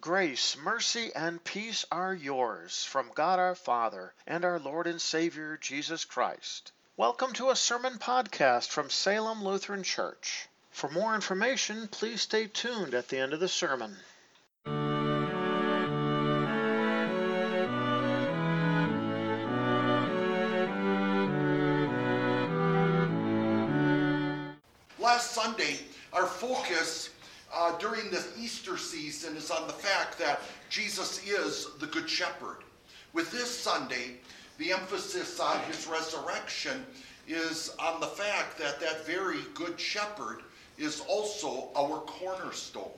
Grace, mercy, and peace are yours from God our Father and our Lord and Savior Jesus Christ. Welcome to a sermon podcast from Salem Lutheran Church. For more information, please stay tuned at the end of the sermon. Last Sunday, our focus uh, during this Easter season is on the fact that Jesus is the Good Shepherd. With this Sunday, the emphasis on his resurrection is on the fact that that very Good Shepherd is also our cornerstone.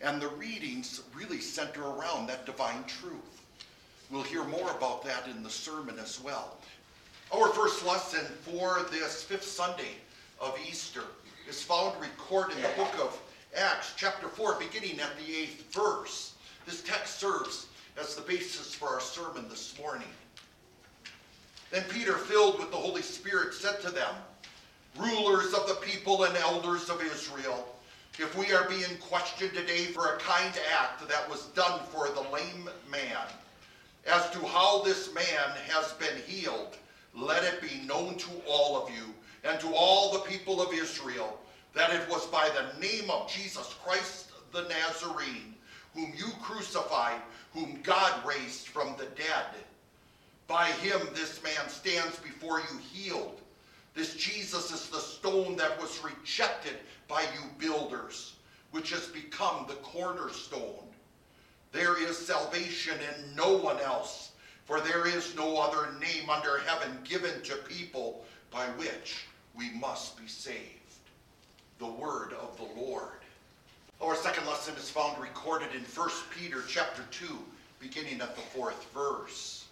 And the readings really center around that divine truth. We'll hear more about that in the sermon as well. Our first lesson for this fifth Sunday of Easter is found recorded in the book of Acts chapter 4, beginning at the eighth verse. This text serves as the basis for our sermon this morning. Then Peter, filled with the Holy Spirit, said to them, Rulers of the people and elders of Israel, if we are being questioned today for a kind act that was done for the lame man, as to how this man has been healed, let it be known to all of you and to all the people of Israel that it was by the name of Jesus Christ the Nazarene, whom you crucified, whom God raised from the dead. By him this man stands before you healed. This Jesus is the stone that was rejected by you builders, which has become the cornerstone. There is salvation in no one else, for there is no other name under heaven given to people by which we must be saved the word of the Lord. Our second lesson is found recorded in 1 Peter chapter 2, beginning at the fourth verse.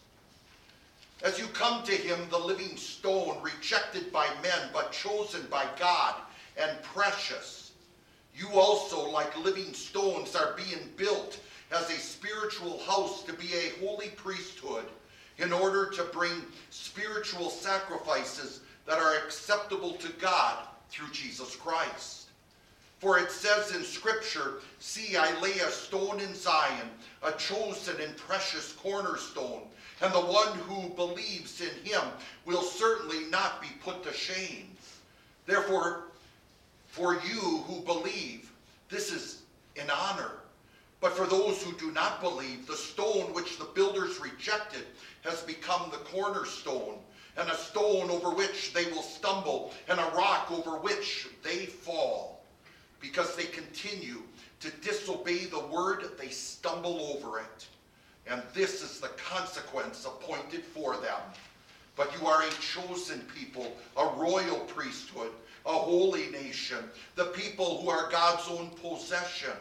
As you come to him, the living stone, rejected by men, but chosen by God and precious, you also, like living stones, are being built as a spiritual house to be a holy priesthood in order to bring spiritual sacrifices that are acceptable to God through Jesus Christ. For it says in Scripture, See, I lay a stone in Zion, a chosen and precious cornerstone, and the one who believes in him will certainly not be put to shame. Therefore, for you who believe, this is an honor. But for those who do not believe, the stone which the builders rejected has become the cornerstone and a stone over which they will stumble, and a rock over which they fall. Because they continue to disobey the word, they stumble over it. And this is the consequence appointed for them. But you are a chosen people, a royal priesthood, a holy nation, the people who are God's own possession,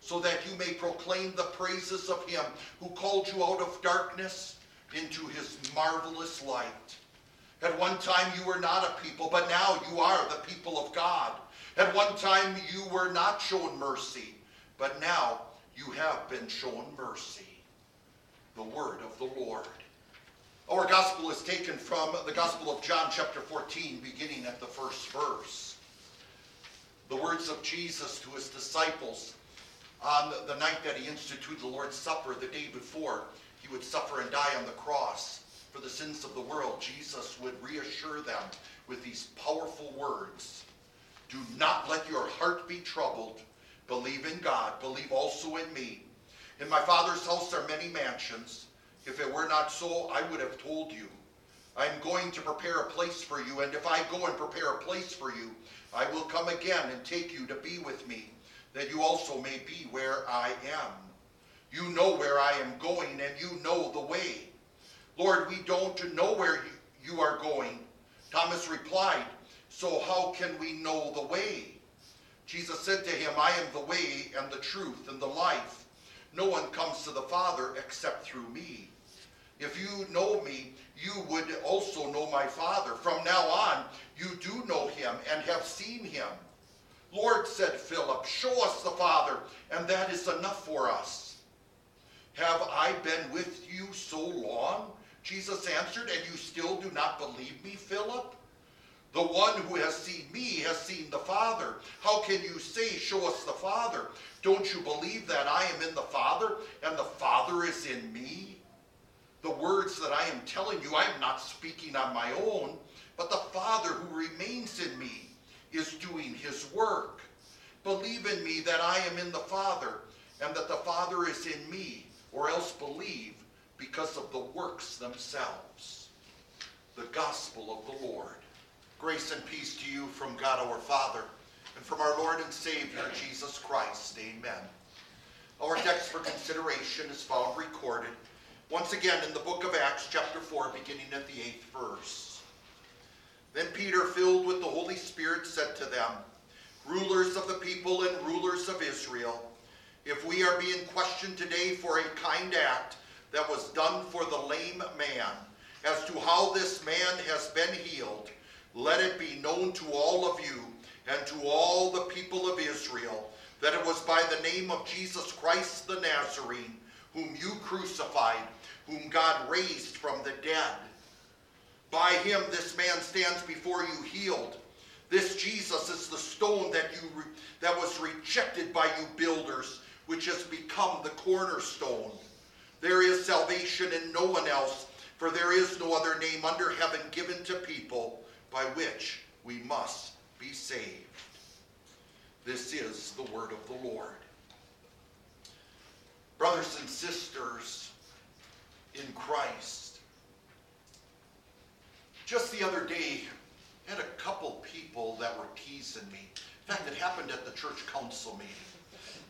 so that you may proclaim the praises of him who called you out of darkness into his marvelous light. At one time you were not a people, but now you are the people of God. At one time you were not shown mercy, but now you have been shown mercy. The word of the Lord. Our gospel is taken from the Gospel of John, chapter 14, beginning at the first verse. The words of Jesus to his disciples on the night that he instituted the Lord's Supper, the day before he would suffer and die on the cross for the sins of the world, Jesus would reassure them with these powerful words Do not let your heart be troubled. Believe in God. Believe also in me. In my Father's house are many mansions. If it were not so, I would have told you. I am going to prepare a place for you, and if I go and prepare a place for you, I will come again and take you to be with me, that you also may be where I am. You know where I am going, and you know the way. Lord, we don't know where you are going. Thomas replied, So how can we know the way? Jesus said to him, I am the way and the truth and the life. No one comes to the Father except through me. If you know me, you would also know my Father. From now on, you do know him and have seen him. Lord, said Philip, show us the Father, and that is enough for us. Have I been with you so long? Jesus answered, And you still do not believe me, Philip? The one who has seen me has seen the Father. How can you say, Show us the Father? Don't you believe that I am in the Father and the Father is in me. The words that I am telling you, I am not speaking on my own, but the Father who remains in me is doing his work. Believe in me that I am in the Father, and that the Father is in me, or else believe because of the works themselves. The gospel of the Lord. Grace and peace to you from God our Father and from our Lord and Savior Jesus Christ. Amen. Our text for consideration is found recorded once again in the book of Acts, chapter 4, beginning at the eighth verse. Then Peter, filled with the Holy Spirit, said to them, Rulers of the people and rulers of Israel, if we are being questioned today for a kind act that was done for the lame man, as to how this man has been healed, let it be known to all of you and to all the people of Israel that it was by the name of Jesus Christ the Nazarene, whom you crucified, whom God raised from the dead. By him this man stands before you healed. This Jesus is the stone that you that was rejected by you builders, which has become the cornerstone. There is salvation in no one else, for there is no other name under heaven given to people by which we must be saved. This is the word of the Lord. Brothers and sisters in Christ, just the other day, I had a couple people that were teasing me. In fact, it happened at the church council meeting.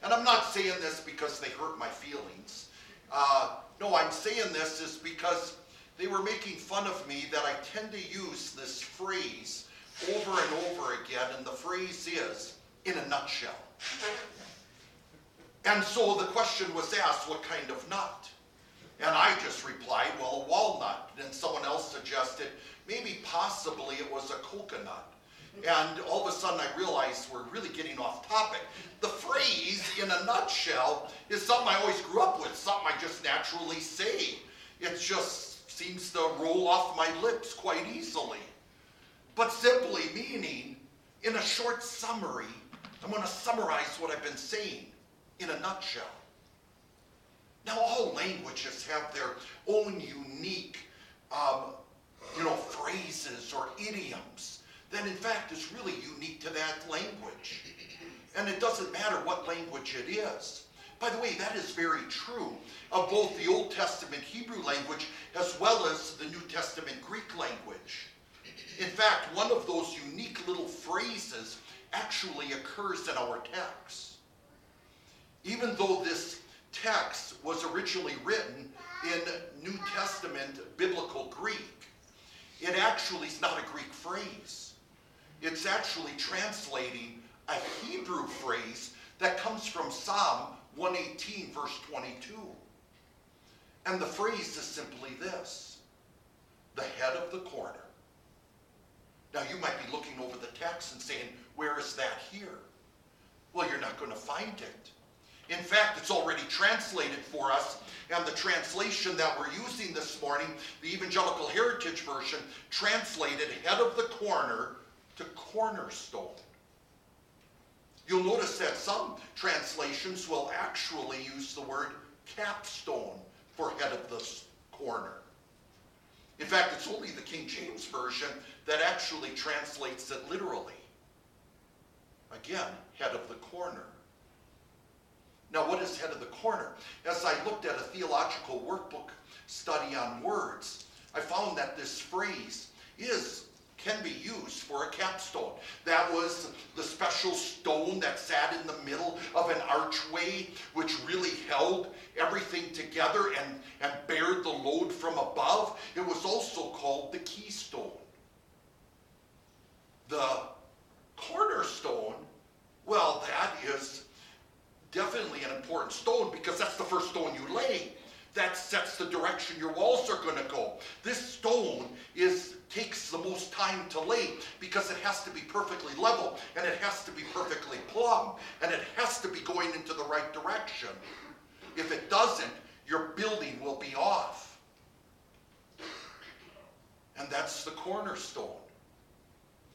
And I'm not saying this because they hurt my feelings. Uh, no, I'm saying this is because they were making fun of me that I tend to use this phrase over and over again, and the phrase is, in a nutshell. And so the question was asked, what kind of nut? And I just replied, well, a walnut. And someone else suggested, maybe possibly it was a coconut. And all of a sudden I realized we're really getting off topic. The phrase, in a nutshell, is something I always grew up with, something I just naturally say. It just seems to roll off my lips quite easily. But simply meaning, in a short summary, I'm going to summarize what I've been saying in a nutshell. Now, all languages have their own unique, um, you know, phrases or idioms that, in fact, is really unique to that language. And it doesn't matter what language it is. By the way, that is very true of both the Old Testament Hebrew language as well as the New Testament Greek language. In fact, one of those unique little phrases actually occurs in our text. Even though this text was originally written in New Testament biblical Greek, it actually is not a Greek phrase. It's actually translating a Hebrew phrase that comes from Psalm 118, verse 22. And the phrase is simply this the head of the corner. Now, you might be looking over the text and saying, Where is that here? Well, you're not going to find it. In fact, it's already translated for us, and the translation that we're using this morning, the Evangelical Heritage Version, translated head of the corner to cornerstone. You'll notice that some translations will actually use the word capstone for head of the corner. In fact, it's only the King James Version that actually translates it literally. Again, head of the corner. Now, what is head of the corner? As I looked at a theological workbook study on words, I found that this phrase is can be used for a capstone. That was the special stone that sat in the middle of an archway, which really held everything together and, and bared the load from above. It was also called the keystone. The cornerstone, well, that is definitely an important stone because that's the first stone you lay. That sets the direction your walls are going to go. This stone is takes the most time to lay because it has to be perfectly level and it has to be perfectly plumb and it has to be going into the right direction. If it doesn't, your building will be off. And that's the cornerstone.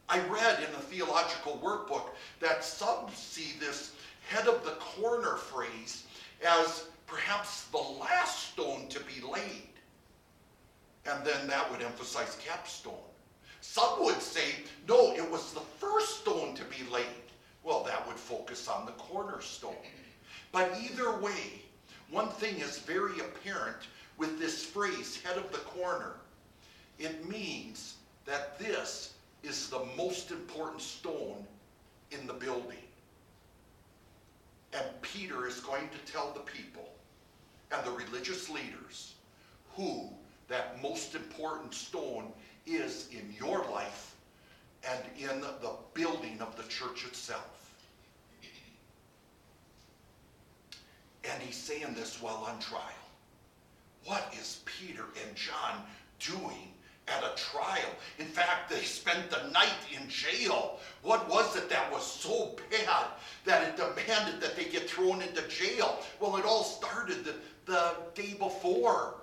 I read in the theological workbook that some see this head of the corner phrase as perhaps the last stone to be laid. And then that would emphasize capstone. Some would say, no, it was the first stone to be laid. Well, that would focus on the cornerstone. But either way, one thing is very apparent with this phrase, head of the corner. It means that this is the most important stone in the building. And Peter is going to tell the people and the religious leaders who that most important stone is in your life and in the building of the church itself. And he's saying this while on trial. What is Peter and John doing at a trial? In fact, they spent the night in jail. What was it that was so bad that it demanded that they get thrown into jail? Well, it all started the day before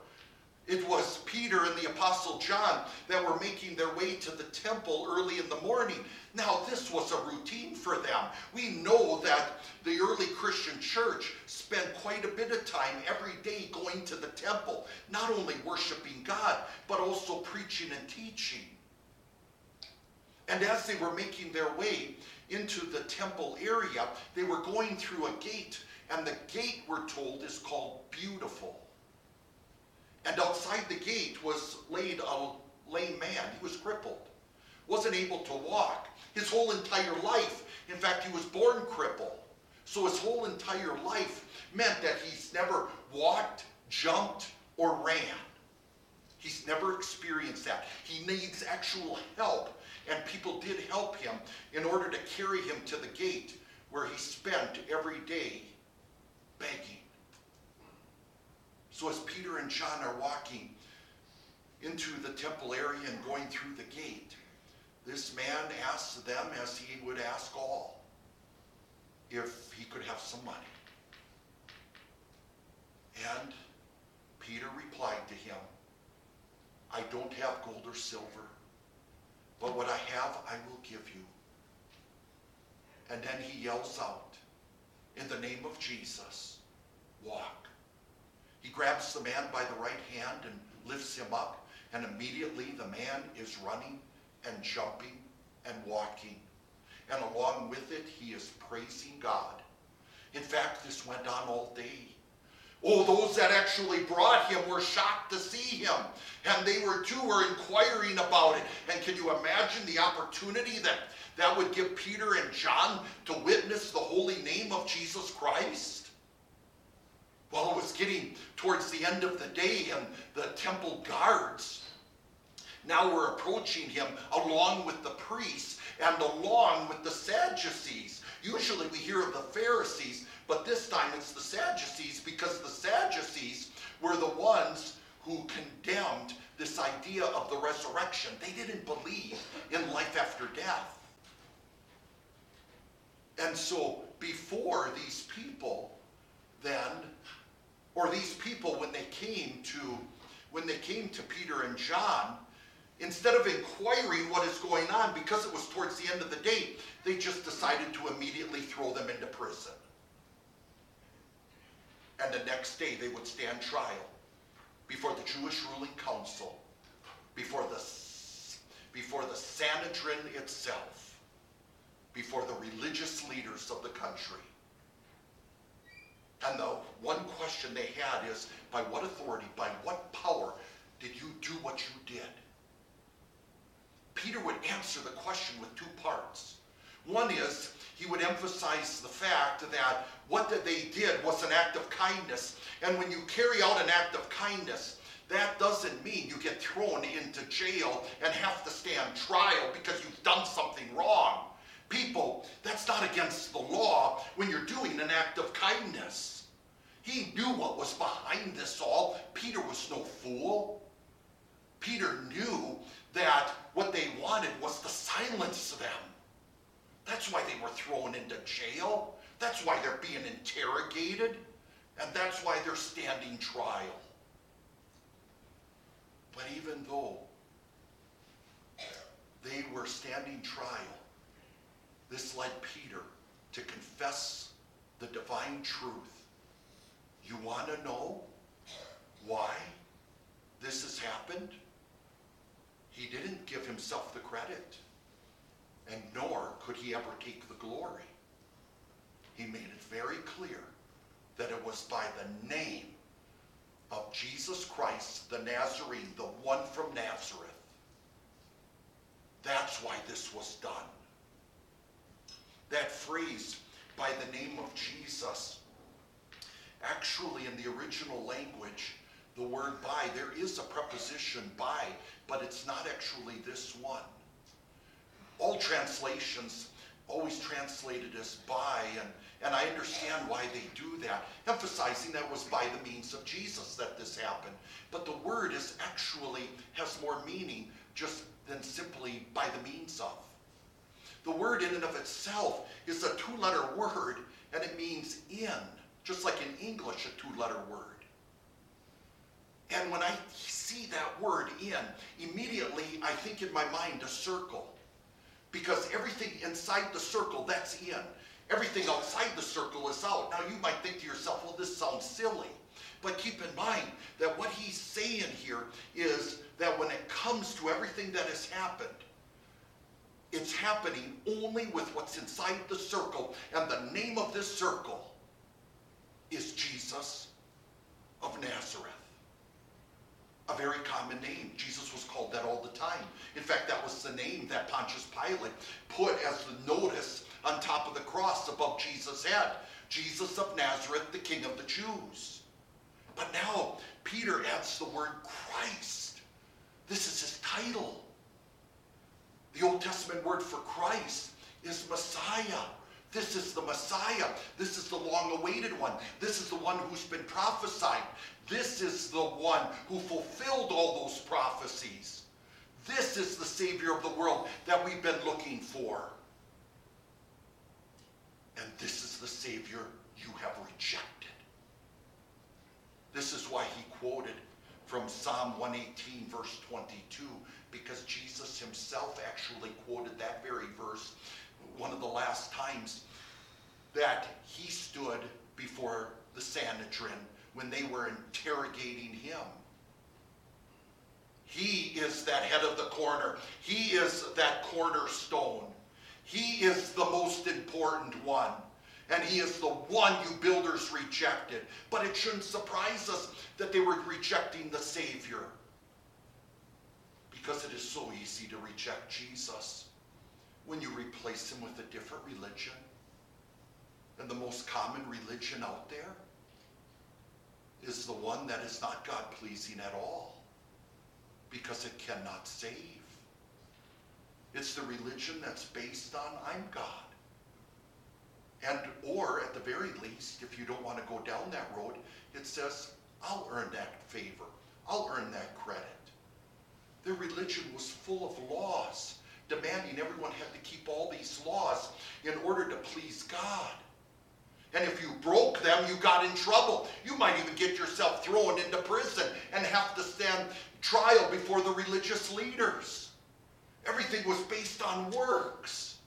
it was Peter and the Apostle John that were making their way to the temple early in the morning. Now, this was a routine for them. We know that the early Christian church spent quite a bit of time every day going to the temple, not only worshiping God, but also preaching and teaching. And as they were making their way into the temple area, they were going through a gate, and the gate, we're told, is called Beautiful. And outside the gate was laid a lame man. He was crippled, wasn't able to walk. His whole entire life, in fact, he was born crippled. So his whole entire life meant that he's never walked, jumped, or ran. He's never experienced that. He needs actual help. And people did help him in order to carry him to the gate where he spent every day begging so as Peter and John are walking into the temple area and going through the gate, this man asks them, as he would ask all, if he could have some money. And Peter replied to him, I don't have gold or silver, but what I have I will give you. And then he yells out, in the name of Jesus, walk. He grabs the man by the right hand and lifts him up, and immediately the man is running and jumping and walking. And along with it, he is praising God. In fact, this went on all day. Oh, those that actually brought him were shocked to see him. And they were too were inquiring about it. And can you imagine the opportunity that that would give Peter and John to witness the holy name of Jesus Christ? Well, it was getting towards the end of the day, and the temple guards now were approaching him along with the priests and along with the Sadducees. Usually we hear of the Pharisees, but this time it's the Sadducees because the Sadducees were the ones who condemned this idea of the resurrection. They didn't believe in life after death. And so before these people then or these people when they came to when they came to Peter and John, instead of inquiring what is going on, because it was towards the end of the day, they just decided to immediately throw them into prison. And the next day they would stand trial before the Jewish ruling council, before the, before the Sanhedrin itself, before the religious leaders of the country. And the one question they had is, by what authority, by what power did you do what you did? Peter would answer the question with two parts. One is, he would emphasize the fact that what they did was an act of kindness. And when you carry out an act of kindness, that doesn't mean you get thrown into jail and have to stand trial because you've done something wrong. People, that's not against the law when you're doing an act of kindness. He knew what was behind this all. Peter was no fool. Peter knew that what they wanted was to silence them. That's why they were thrown into jail. That's why they're being interrogated. And that's why they're standing trial. But even though they were standing trial, this led Peter to confess the divine truth. You want to know why this has happened? He didn't give himself the credit, and nor could he ever take the glory. He made it very clear that it was by the name of Jesus Christ, the Nazarene, the one from Nazareth. That's why this was done. That phrase, by the name of Jesus, actually in the original language, the word by, there is a preposition by, but it's not actually this one. All translations always translated as by, and, and I understand why they do that, emphasizing that was by the means of Jesus that this happened. But the word is actually has more meaning just than simply by the means of. The word in and of itself is a two-letter word, and it means in, just like in English, a two-letter word. And when I see that word in, immediately I think in my mind a circle. Because everything inside the circle, that's in. Everything outside the circle is out. Now you might think to yourself, well, this sounds silly. But keep in mind that what he's saying here is that when it comes to everything that has happened, it's happening only with what's inside the circle. And the name of this circle is Jesus of Nazareth a very common name. Jesus was called that all the time. In fact, that was the name that Pontius Pilate put as the notice on top of the cross above Jesus' head. Jesus of Nazareth, the King of the Jews. But now, Peter adds the word Christ. This is his title. The Old Testament word for Christ is Messiah. This is the Messiah. This is the long awaited one. This is the one who's been prophesied. This is the one who fulfilled all those prophecies. This is the Savior of the world that we've been looking for. And this is the Savior you have rejected. This is why he quoted from Psalm 118, verse 22, because Jesus himself actually quoted that very verse one of the last times that he stood before the Sanhedrin when they were interrogating him. He is that head of the corner. He is that cornerstone. He is the most important one. And he is the one you builders rejected. But it shouldn't surprise us that they were rejecting the Savior. Because it is so easy to reject Jesus when you replace him with a different religion. And the most common religion out there is the one that is not God pleasing at all because it cannot save. It's the religion that's based on I'm God. And, or at the very least, if you don't want to go down that road, it says, I'll earn that favor. I'll earn that credit. Their religion was full of laws, demanding everyone had to keep all these laws in order to please God. And if you broke them, you got in trouble. You might even get yourself thrown into prison and have to stand trial before the religious leaders. Everything was based on works.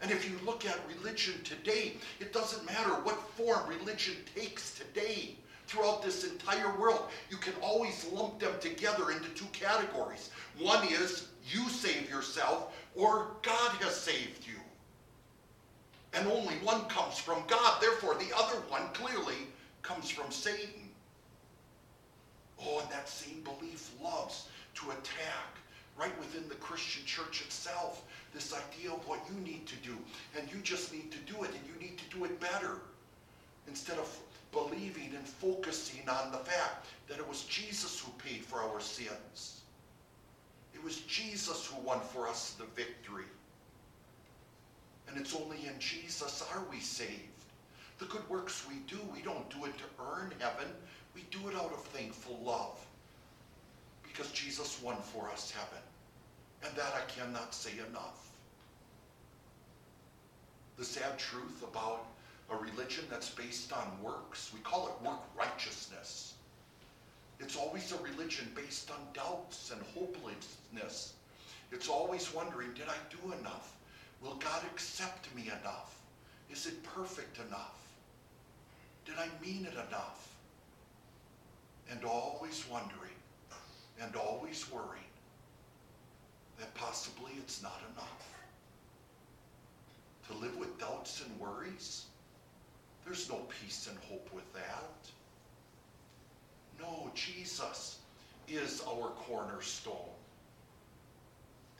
And if you look at religion today, it doesn't matter what form religion takes today throughout this entire world. You can always lump them together into two categories. One is you save yourself, or God has saved you and only one comes from God. Therefore, the other one clearly comes from Satan. Oh, and that same belief loves to attack right within the Christian church itself this idea of what you need to do. And you just need to do it, and you need to do it better. Instead of believing and focusing on the fact that it was Jesus who paid for our sins. It was Jesus who won for us the victory. And it's only in Jesus are we saved. The good works we do, we don't do it to earn heaven. We do it out of thankful love. Because Jesus won for us heaven. And that I cannot say enough. The sad truth about a religion that's based on works, we call it work righteousness. It's always a religion based on doubts and hopelessness. It's always wondering, did I do enough? Will God accept me enough? Is it perfect enough? Did I mean it enough? And always wondering and always worrying that possibly it's not enough. To live with doubts and worries, there's no peace and hope with that. No, Jesus is our cornerstone.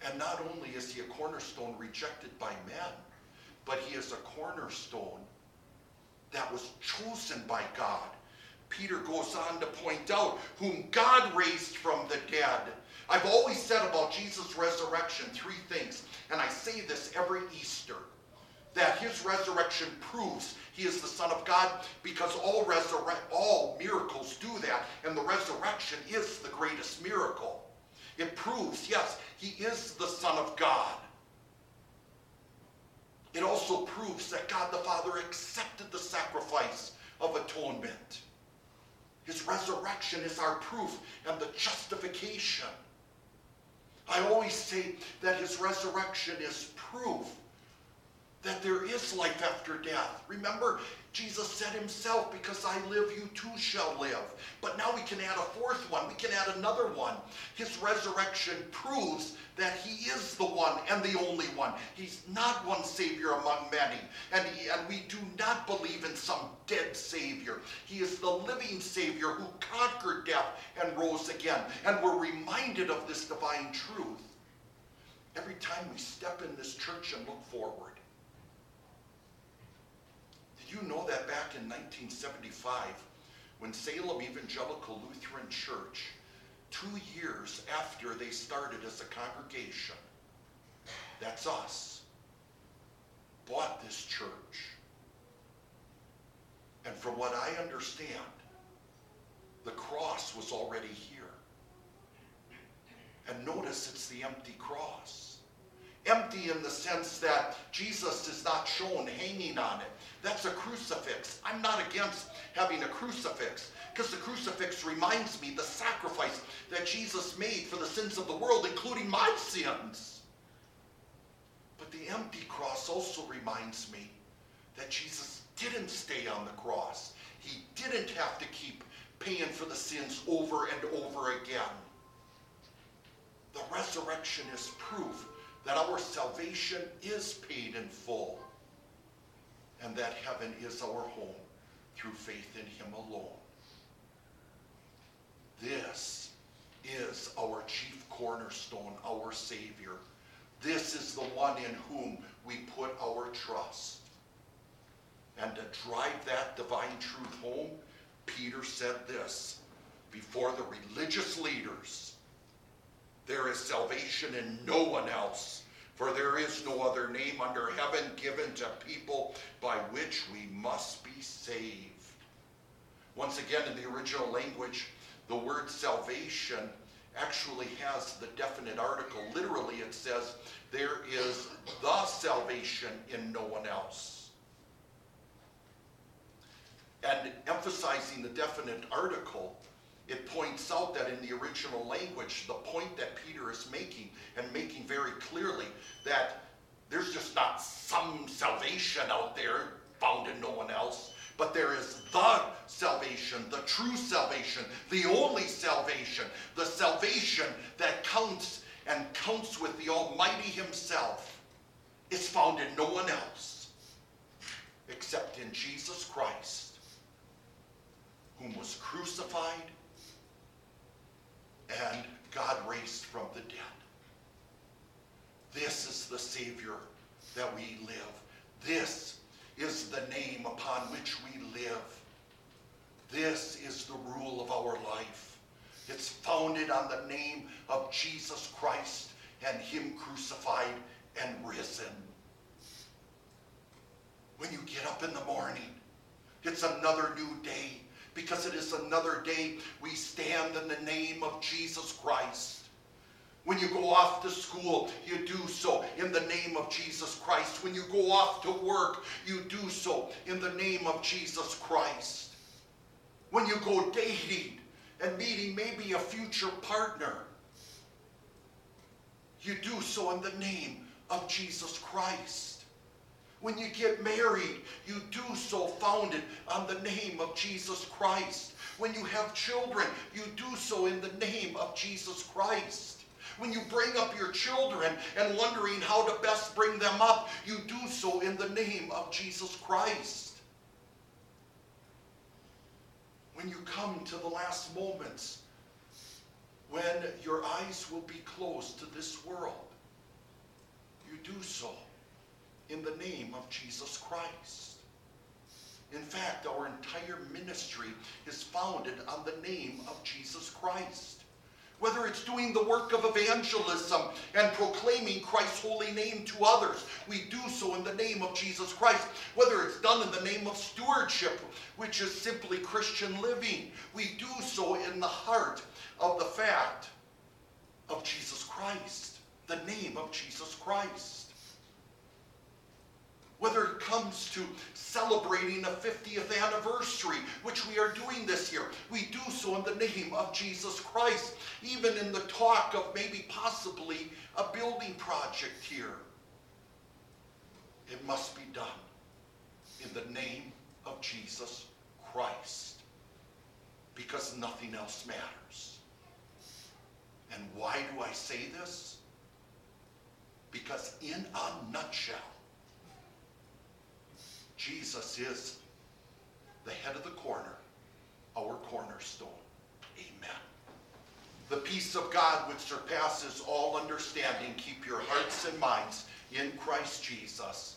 And not only is he a cornerstone rejected by men, but he is a cornerstone that was chosen by God. Peter goes on to point out whom God raised from the dead. I've always said about Jesus' resurrection three things, and I say this every Easter that his resurrection proves he is the Son of God because all, resurre- all miracles do that, and the resurrection is the greatest miracle. It proves, yes, he is the Son of God. It also proves that God the Father accepted the sacrifice of atonement. His resurrection is our proof and the justification. I always say that his resurrection is proof that there is life after death. Remember, Jesus said himself, Because I live, you too shall live. But now we can add a fourth one. We can add another one. His resurrection proves that he is the one and the only one. He's not one Savior among many. And, he, and we do not believe in some dead Savior. He is the living Savior who conquered death and rose again. And we're reminded of this divine truth every time we step in this church and look forward you know that back in 1975, when Salem Evangelical Lutheran Church, two years after they started as a congregation, that's us, bought this church. And from what I understand, the cross was already here. And notice it's the empty cross. Empty in the sense that Jesus is not shown hanging on it. That's a crucifix. I'm not against having a crucifix because the crucifix reminds me the sacrifice that Jesus made for the sins of the world, including my sins. But the empty cross also reminds me that Jesus didn't stay on the cross. He didn't have to keep paying for the sins over and over again. The resurrection is proof that our salvation is paid in full and that heaven is our home through faith in him alone. This is our chief cornerstone, our Savior. This is the one in whom we put our trust. And to drive that divine truth home, Peter said this before the religious leaders there is salvation in no one else for there is no other name under heaven given to people by which we must be saved. Once again, in the original language, the word salvation actually has the definite article. Literally, it says, There is the salvation in no one else. And emphasizing the definite article, it points out that in the original language, the point that Peter is making, and making very clearly, that there's just not some salvation out there found in no one else, but there is the salvation, the true salvation, the only salvation, the salvation that counts and counts with the Almighty Himself. Is found in no one else except in Jesus Christ, whom was crucified and God raised from the dead. This is the Savior that we live. This is the name upon which we live. This is the rule of our life. It's founded on the name of Jesus Christ and Him crucified and risen. When you get up in the morning, it's another new day because it is another day we stand in the name of Jesus Christ. When you go off to school, you do so in the name of Jesus Christ. When you go off to work, you do so in the name of Jesus Christ. When you go dating and meeting maybe a future partner, you do so in the name of Jesus Christ. When you get married, you do so founded on the name of Jesus Christ. When you have children, you do so in the name of Jesus Christ. When you bring up your children and wondering how to best bring them up, you do so in the name of Jesus Christ. When you come to the last moments, when your eyes will be closed to this world, you do so in the name of Jesus Christ. In fact, our entire ministry is founded on the name of Jesus Christ. Whether it's doing the work of evangelism and proclaiming Christ's holy name to others, we do so in the name of Jesus Christ. Whether it's done in the name of stewardship, which is simply Christian living, we do so in the heart of the fact of Jesus Christ, the name of Jesus Christ whether to celebrating the 50th anniversary, which we are doing this year. We do so in the name of Jesus Christ, even in the talk of maybe possibly a building project here. It must be done in the name of Jesus Christ because nothing else matters. And why do I say this? Because in a nutshell, Jesus is the head of the corner, our cornerstone. Amen. The peace of God, which surpasses all understanding, keep your hearts and minds in Christ Jesus.